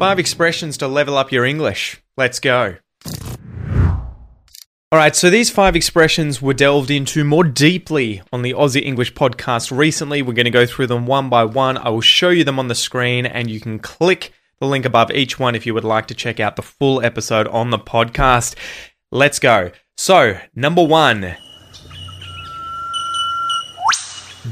Five expressions to level up your English. Let's go. All right, so these five expressions were delved into more deeply on the Aussie English podcast recently. We're going to go through them one by one. I will show you them on the screen, and you can click the link above each one if you would like to check out the full episode on the podcast. Let's go. So, number one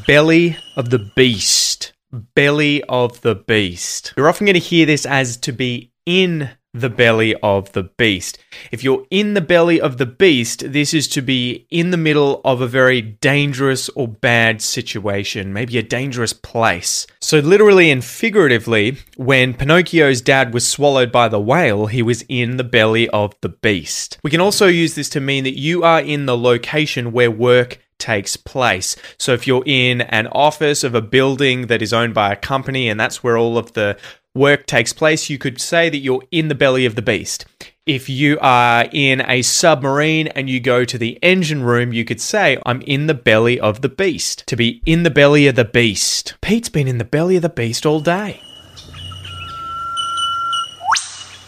belly of the beast. Belly of the beast. You're often going to hear this as to be in the belly of the beast. If you're in the belly of the beast, this is to be in the middle of a very dangerous or bad situation, maybe a dangerous place. So, literally and figuratively, when Pinocchio's dad was swallowed by the whale, he was in the belly of the beast. We can also use this to mean that you are in the location where work takes place. So if you're in an office of a building that is owned by a company and that's where all of the work takes place, you could say that you're in the belly of the beast. If you are in a submarine and you go to the engine room, you could say, I'm in the belly of the beast. To be in the belly of the beast. Pete's been in the belly of the beast all day.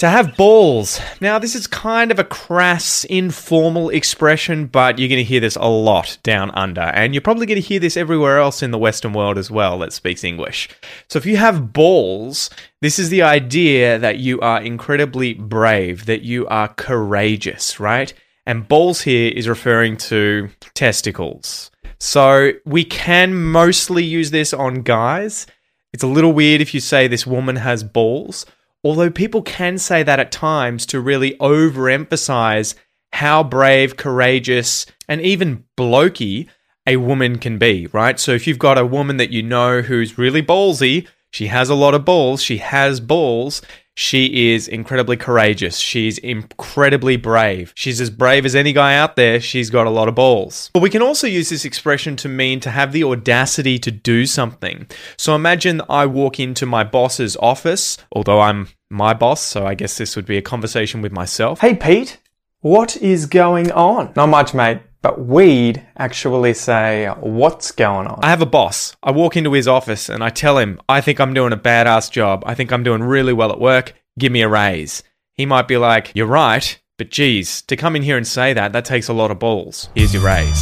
To have balls. Now, this is kind of a crass, informal expression, but you're going to hear this a lot down under. And you're probably going to hear this everywhere else in the Western world as well that speaks English. So, if you have balls, this is the idea that you are incredibly brave, that you are courageous, right? And balls here is referring to testicles. So, we can mostly use this on guys. It's a little weird if you say this woman has balls Although people can say that at times to really overemphasize how brave, courageous, and even blokey a woman can be, right? So if you've got a woman that you know who's really ballsy, she has a lot of balls, she has balls, she is incredibly courageous. She's incredibly brave. She's as brave as any guy out there. She's got a lot of balls. But we can also use this expression to mean to have the audacity to do something. So imagine I walk into my boss's office, although I'm my boss, so I guess this would be a conversation with myself. Hey Pete, what is going on? Not much, mate. But we'd actually say, what's going on? I have a boss. I walk into his office and I tell him, I think I'm doing a badass job. I think I'm doing really well at work. Give me a raise. He might be like, You're right, but geez, to come in here and say that, that takes a lot of balls. Here's your raise.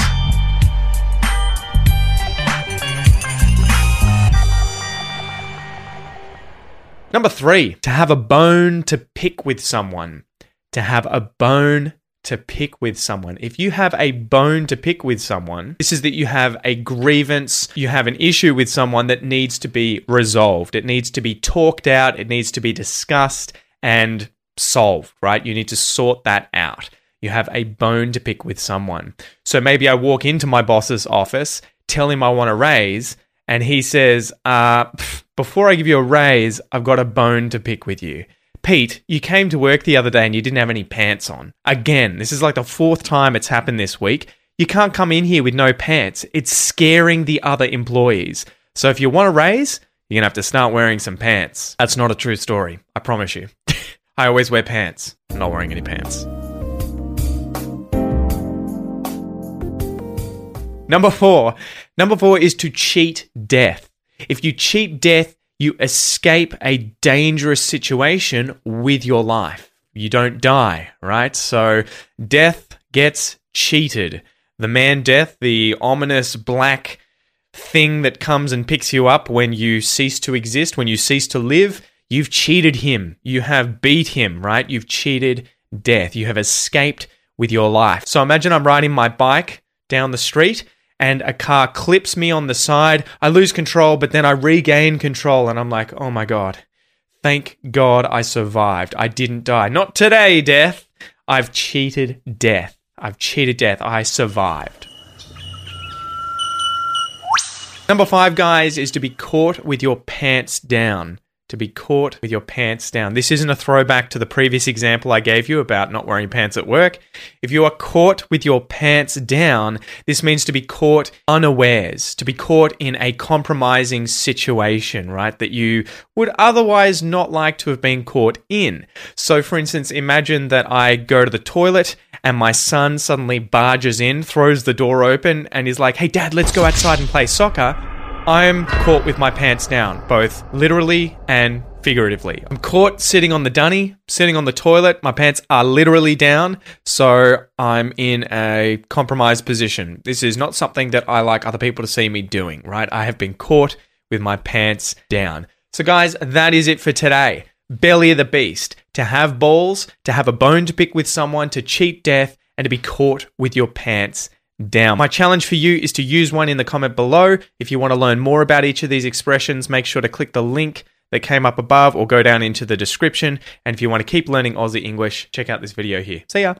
Number three, to have a bone to pick with someone. To have a bone to pick with someone. If you have a bone to pick with someone, this is that you have a grievance, you have an issue with someone that needs to be resolved. It needs to be talked out, it needs to be discussed and solved, right? You need to sort that out. You have a bone to pick with someone. So maybe I walk into my boss's office, tell him I want a raise, and he says, uh, Before I give you a raise, I've got a bone to pick with you. Pete, you came to work the other day and you didn't have any pants on. Again, this is like the fourth time it's happened this week. You can't come in here with no pants. It's scaring the other employees. So if you want a raise, you're going to have to start wearing some pants. That's not a true story. I promise you. I always wear pants. I'm not wearing any pants. Number four. Number four is to cheat death. If you cheat death, you escape a dangerous situation with your life. You don't die, right? So death gets cheated. The man death, the ominous black thing that comes and picks you up when you cease to exist, when you cease to live, you've cheated him. You have beat him, right? You've cheated death. You have escaped with your life. So imagine I'm riding my bike down the street and a car clips me on the side. I lose control, but then I regain control, and I'm like, oh my God. Thank God I survived. I didn't die. Not today, death. I've cheated death. I've cheated death. I survived. Number five, guys, is to be caught with your pants down to be caught with your pants down. This isn't a throwback to the previous example I gave you about not wearing pants at work. If you are caught with your pants down, this means to be caught unawares, to be caught in a compromising situation, right? That you would otherwise not like to have been caught in. So, for instance, imagine that I go to the toilet and my son suddenly barges in, throws the door open, and is like, hey, dad, let's go outside and play soccer. I'm caught with my pants down, both literally and figuratively. I'm caught sitting on the dunny, sitting on the toilet. My pants are literally down, so I'm in a compromised position. This is not something that I like other people to see me doing, right? I have been caught with my pants down. So, guys, that is it for today. Belly of the beast. To have balls, to have a bone to pick with someone, to cheat death, and to be caught with your pants down. My challenge for you is to use one in the comment below. If you want to learn more about each of these expressions, make sure to click the link that came up above or go down into the description. And if you want to keep learning Aussie English, check out this video here. See ya.